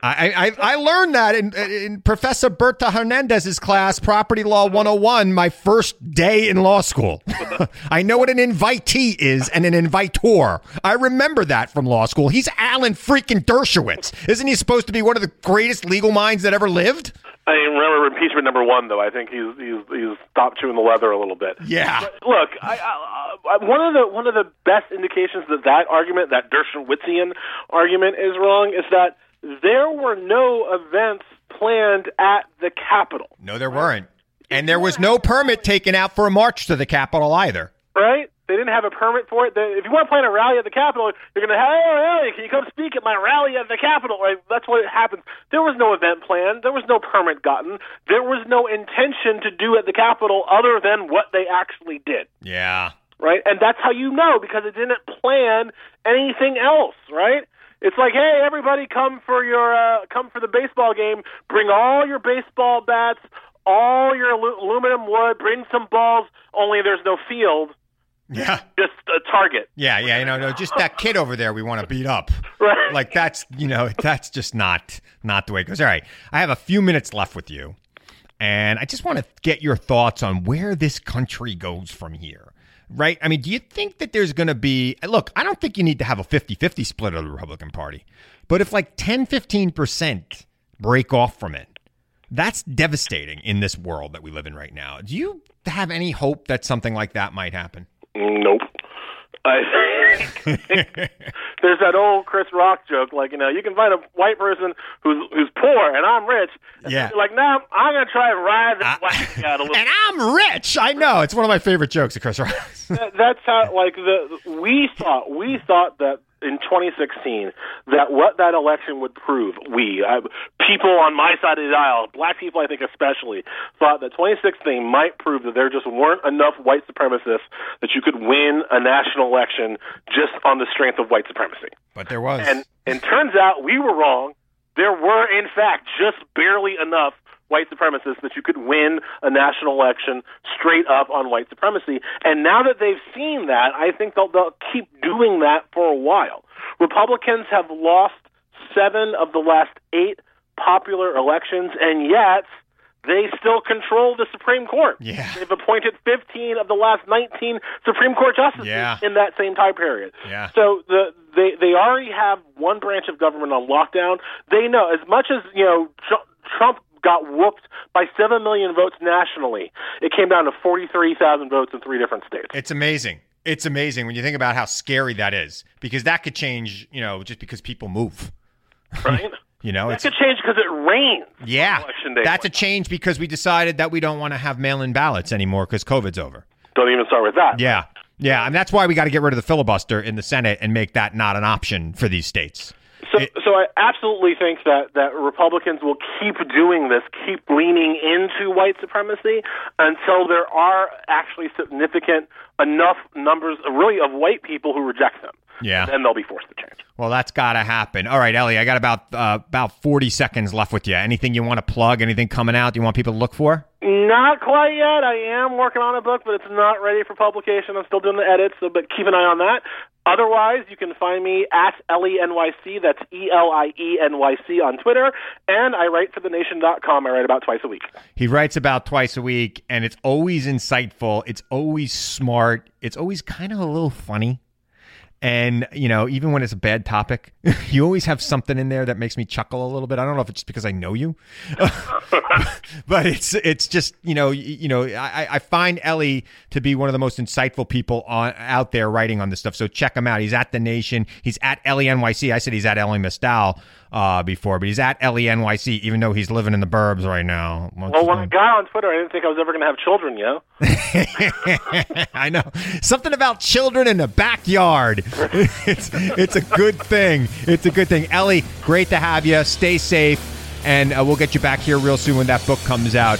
Speaker 1: I, I, I learned that in, in Professor Berta Hernandez's class, Property Law 101, my first day in law school. I know what an invitee is and an invitor. I remember that from law school. He's Alan freaking Dershowitz. Isn't he supposed to be one of the greatest legal minds that ever lived?
Speaker 7: I remember impeachment number one, though. I think he's he's he's stopped chewing the leather a little bit.
Speaker 1: Yeah.
Speaker 7: But look, I, I, I, one of the one of the best indications that that argument, that Dershowitzian argument, is wrong, is that there were no events planned at the Capitol.
Speaker 1: No, there weren't, and there was no permit taken out for a march to the Capitol either.
Speaker 7: Right? They didn't have a permit for it. They, if you want to plan a rally at the Capitol, you're going to hey, rally, can you come speak at my rally at the Capitol? Right? That's what happens. There was no event planned. There was no permit gotten. There was no intention to do at the Capitol other than what they actually did.
Speaker 1: Yeah.
Speaker 7: Right? And that's how you know because it didn't plan anything else, right? It's like, hey, everybody, come for your uh, come for the baseball game. Bring all your baseball bats, all your alu- aluminum wood. Bring some balls. Only there's no field.
Speaker 1: Yeah.
Speaker 7: Just a target.
Speaker 1: Yeah, yeah, you know, no, just that kid over there we want to beat up.
Speaker 7: Right.
Speaker 1: Like that's, you know, that's just not not the way it goes. All right. I have a few minutes left with you. And I just want to get your thoughts on where this country goes from here. Right? I mean, do you think that there's going to be Look, I don't think you need to have a 50-50 split of the Republican Party. But if like 10, 15% break off from it, that's devastating in this world that we live in right now. Do you have any hope that something like that might happen?
Speaker 7: Nope. I there's that old Chris Rock joke, like you know, you can find a white person who's who's poor and I'm rich. And
Speaker 1: Yeah.
Speaker 7: you're like, nah, I'm gonna try to ride the black guy a little.
Speaker 1: And I'm rich. I know. It's one of my favorite jokes of Chris Rock.
Speaker 7: That- that's how like the we thought we thought that in 2016 that what that election would prove. We I, people on my side of the aisle black people I think especially thought that 2016 might prove that there just weren't enough white supremacists that you could win a national election just on the strength of white supremacy.
Speaker 1: But there was.
Speaker 7: and and turns out we were wrong. There were in fact just barely enough white supremacists that you could win a national election straight up on white supremacy. And now that they've seen that, I think they'll, they'll keep doing that for a while. Republicans have lost seven of the last eight popular elections, and yet they still control the Supreme Court.
Speaker 1: Yeah.
Speaker 7: They've appointed 15 of the last 19 Supreme Court justices
Speaker 1: Yeah.
Speaker 7: in that same time period.
Speaker 1: Yeah.
Speaker 7: So the they they already have one branch of government on lockdown. They know as much as you know Trump got whooped by seven million votes nationally. It came down to forty three thousand votes in three different states.
Speaker 1: It's amazing. It's amazing when you think about how scary that is because that could change, you know, just because people move.
Speaker 7: Right?
Speaker 1: You know,
Speaker 7: that
Speaker 1: it's
Speaker 7: could change because it rains.
Speaker 1: yeah.
Speaker 7: election day.
Speaker 1: That's a change because we decided that we don't want to have mail-in ballots anymore because COVID's over.
Speaker 7: Don't even start with that.
Speaker 1: Yeah. Yeah, and that's why we got to get rid of the filibuster in the Senate and make that not an option for these states.
Speaker 7: So, so I absolutely think that that Republicans will keep doing this, keep leaning into white supremacy until there are actually significant enough numbers, really, of white people who reject them.
Speaker 1: Yeah.
Speaker 7: Then they'll be forced to change.
Speaker 1: Well, that's got to happen. All right, Elie, I got about uh, about 40 seconds left with you. Anything you want to plug? Anything coming out you want people to look for?
Speaker 7: Not quite yet. I am working on a book, but it's not ready for publication. I'm still doing the edits, so but keep an eye on that. Otherwise, you can find me at ElieNYC. That's E L I E N Y C on Twitter. And I write for TheNation.com. I write about twice a week.
Speaker 1: He writes about twice a week, and it's always insightful. It's always smart. It's always kind of a little funny. And, you know, even when it's a bad topic, you always have something in there that makes me chuckle a little bit. I don't know if it's just because I know you, but it's it's just, you know, you, know, I, I find Elie to be one of the most insightful people on out there writing on this stuff. So check him out. He's at The Nation. He's at Elie NYC. I said he's at Elie Mystal uh, before, but he's at Elie NYC, even though he's living in the burbs right now. What's
Speaker 7: well, when I got on Twitter, I didn't think I was ever going to have children, you know?
Speaker 1: I know something about children in the backyard. it's it's a good thing. It's a good thing. Elie, great to have you. Stay safe, and uh, we'll get you back here real soon when that book comes out.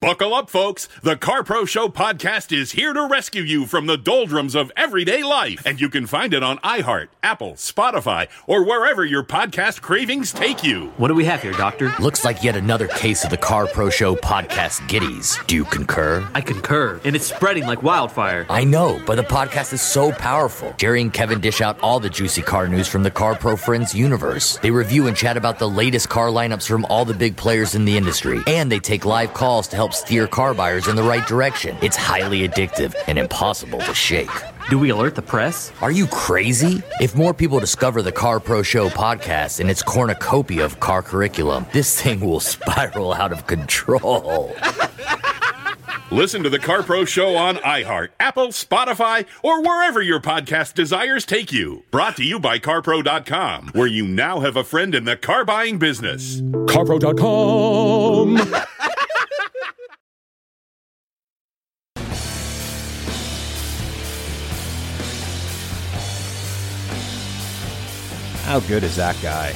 Speaker 4: Buckle up, folks. The Car Pro Show podcast is here to rescue you from the doldrums of everyday life. And you can find it on iHeart, Apple, Spotify, or wherever your podcast cravings take you.
Speaker 5: What do we have here, Doctor?
Speaker 6: Looks like yet another case of the Car Pro Show podcast giddies. Do you concur?
Speaker 5: I concur, and it's spreading like wildfire.
Speaker 6: I know, but the podcast is so powerful. Jerry and Kevin dish out all the juicy car news from the Car Pro Friends universe. They review and chat about the latest car lineups from all the big players in the industry, and they take live calls to help steer car buyers in the right direction. It's highly addictive and impossible to shake.
Speaker 5: Do we alert the press?
Speaker 6: Are you crazy? If more people discover the Car Pro Show podcast and its cornucopia of car curriculum, this thing will spiral out of control.
Speaker 4: Listen to the Car Pro Show on iHeart, Apple, Spotify, or wherever your podcast desires take you. Brought to you by CarPro.com, where you now have a friend in the car buying business.
Speaker 8: CarPro.com.
Speaker 1: How good is that guy?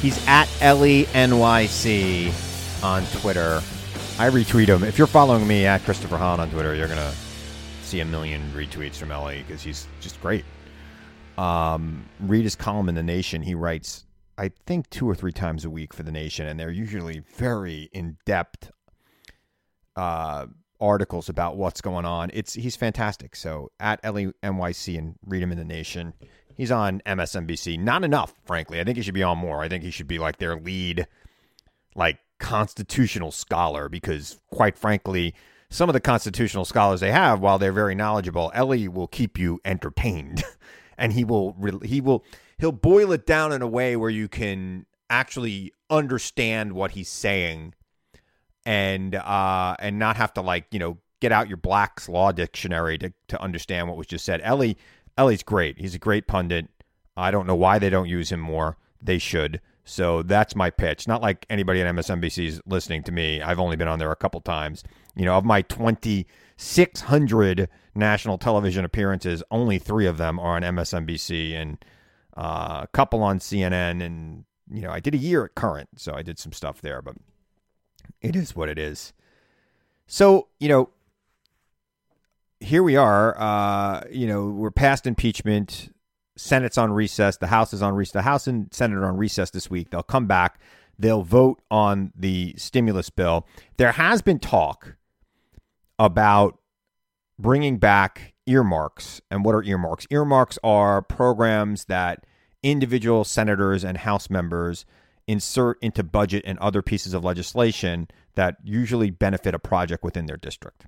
Speaker 1: He's at Elie NYC on Twitter. I retweet him. If you're following me at Christopher Hahn on Twitter, you're gonna see a million retweets from Elie because he's just great. Um, read his column in the Nation. He writes, I think, two or three times a week for the Nation, and they're usually very in depth uh, articles about what's going on. It's he's fantastic. So at Elie NYC and read him in the Nation. He's on MSNBC. Not enough, frankly. I think he should be on more. I think he should be like their lead, like constitutional scholar, because quite frankly, some of the constitutional scholars they have, while they're very knowledgeable, Elie will keep you entertained, and he will he will he'll boil it down in a way where you can actually understand what he's saying, and uh and not have to like you know get out your Black's Law Dictionary to to understand what was just said. Elie Elie's great. He's a great pundit. I don't know why they don't use him more. They should. So that's my pitch. Not like anybody at MSNBC is listening to me. I've only been on there a couple times. You know, of my 2,600 national television appearances, only three of them are on MSNBC and uh, a couple on CNN. And, you know, I did a year at Current, so I did some stuff there, but it is what it is. So, you know, here we are. Uh, you know, we're past impeachment. Senate's on recess. The House is on recess. The House and Senate are on recess this week. They'll come back. They'll vote on the stimulus bill. There has been talk about bringing back earmarks. And what are earmarks? Earmarks are programs that individual senators and House members insert into budget and other pieces of legislation that usually benefit a project within their district.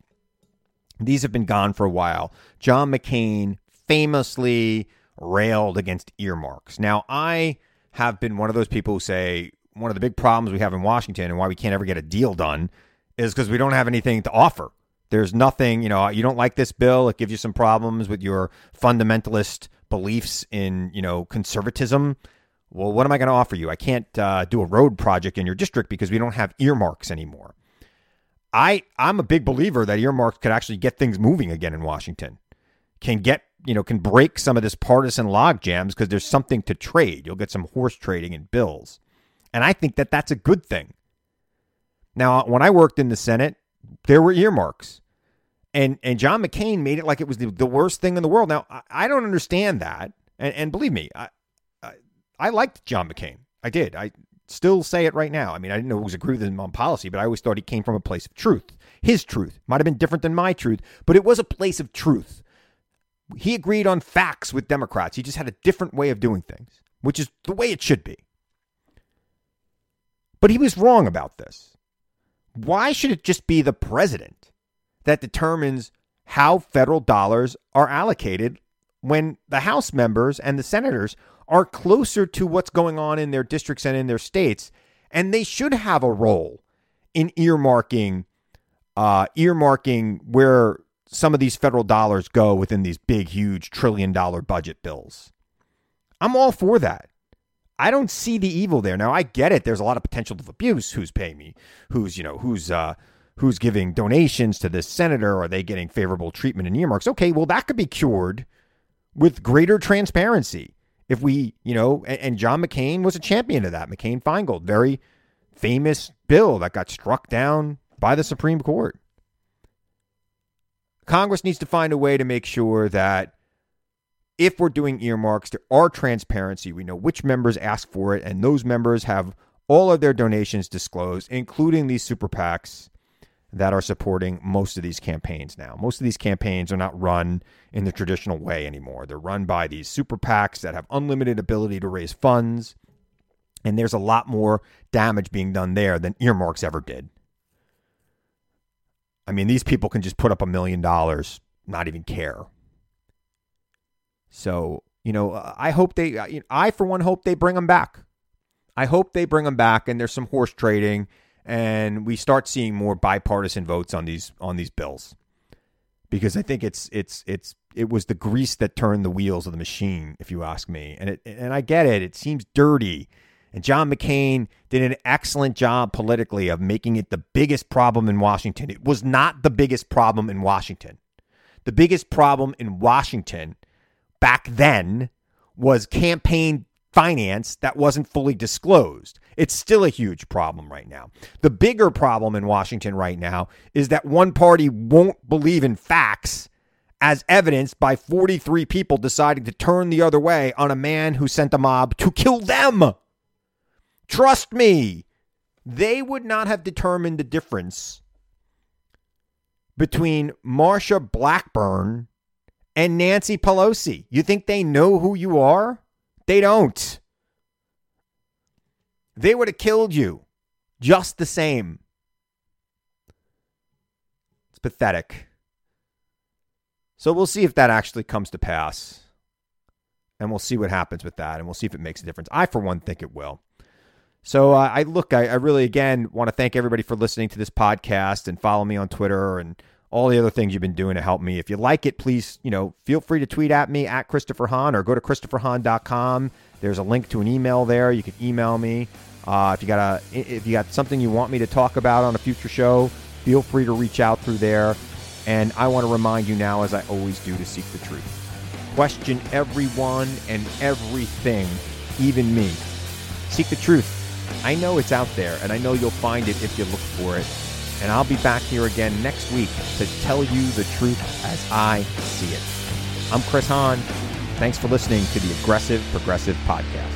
Speaker 1: These have been gone for a while. John McCain famously railed against earmarks. Now, I have been one of those people who say one of the big problems we have in Washington and why we can't ever get a deal done is because we don't have anything to offer. There's nothing, you know, you don't like this bill, it gives you some problems with your fundamentalist beliefs in, you know, conservatism. Well, what am I going to offer you? I can't uh, do a road project in your district because we don't have earmarks anymore. I I'm a big believer that earmarks could actually get things moving again in Washington. Can get you know can break some of this partisan log jams because there's something to trade. You'll get some horse trading and bills, and I think that that's a good thing. Now, when I worked in the Senate, there were earmarks. And and John McCain made it like it was the, the worst thing in the world. Now, I, I don't understand that. And, and believe me, I, I, I liked John McCain. I did. I still say it right now. I mean, I didn't always agree with him on policy, but I always thought he came from a place of truth. His truth might have been different than my truth, but it was a place of truth. He agreed on facts with Democrats. He just had a different way of doing things, which is the way it should be. But he was wrong about this. Why should it just be the president that determines how federal dollars are allocated when the House members and the senators are closer to what's going on in their districts and in their states, and they should have a role in earmarking, uh, earmarking where some of these federal dollars go within these big, huge trillion dollar budget bills. I'm all for that. I don't see the evil there. Now I get it. There's a lot of potential of abuse. Who's paying me? Who's you know who's uh, who's giving donations to this senator? Are they getting favorable treatment in earmarks? Okay, well that could be cured with greater transparency. If we, you know, and, and John McCain was a champion of that. McCain Feingold, very famous bill that got struck down by the Supreme Court. Congress needs to find a way to make sure that if we're doing earmarks, there are transparency. We know which members ask for it, and those members have all of their donations disclosed, including these super PACs that are supporting most of these campaigns now. Most of these campaigns are not run in the traditional way anymore. They're run by these super PACs that have unlimited ability to raise funds. And there's a lot more damage being done there than earmarks ever did. I mean, these people can just put up a million dollars, not even care. So, you know, I hope they, I for one hope they bring them back. I hope they bring them back and there's some horse trading and we start seeing more bipartisan votes on these on these bills because I think it's it's it's it was the grease that turned the wheels of the machine, if you ask me. And it and I get it; it seems dirty. And John McCain did an excellent job politically of making it the biggest problem in Washington. It was not the biggest problem in Washington. The biggest problem in Washington back then was campaign finance that wasn't fully disclosed. It's still a huge problem right now. The bigger problem in Washington right now is that one party won't believe in facts as evidenced by 43 people deciding to turn the other way on a man who sent a mob to kill them. Trust me, they would not have determined the difference between Marsha Blackburn and Nancy Pelosi. You think they know who you are? They don't. They would have killed you just the same. It's pathetic. So we'll see if that actually comes to pass. And we'll see what happens with that. And we'll see if it makes a difference. I, for one, think it will. So uh, I look, I, I really, again, want to thank everybody for listening to this podcast and follow me on Twitter and all the other things you've been doing to help me. If you like it, please, you know, feel free to tweet at me at Christopher Hahn or go to ChristopherHahn.com. There's a link to an email there. You can email me. Uh, if you got a, if you got something you want me to talk about on a future show, feel free to reach out through there. And I want to remind you now, as I always do, to seek the truth. Question everyone and everything, even me. Seek the truth. I know it's out there, and I know you'll find it if you look for it. And I'll be back here again next week to tell you the truth as I see it. I'm Chris Hahn. Thanks for listening to the Aggressive Progressive Podcast.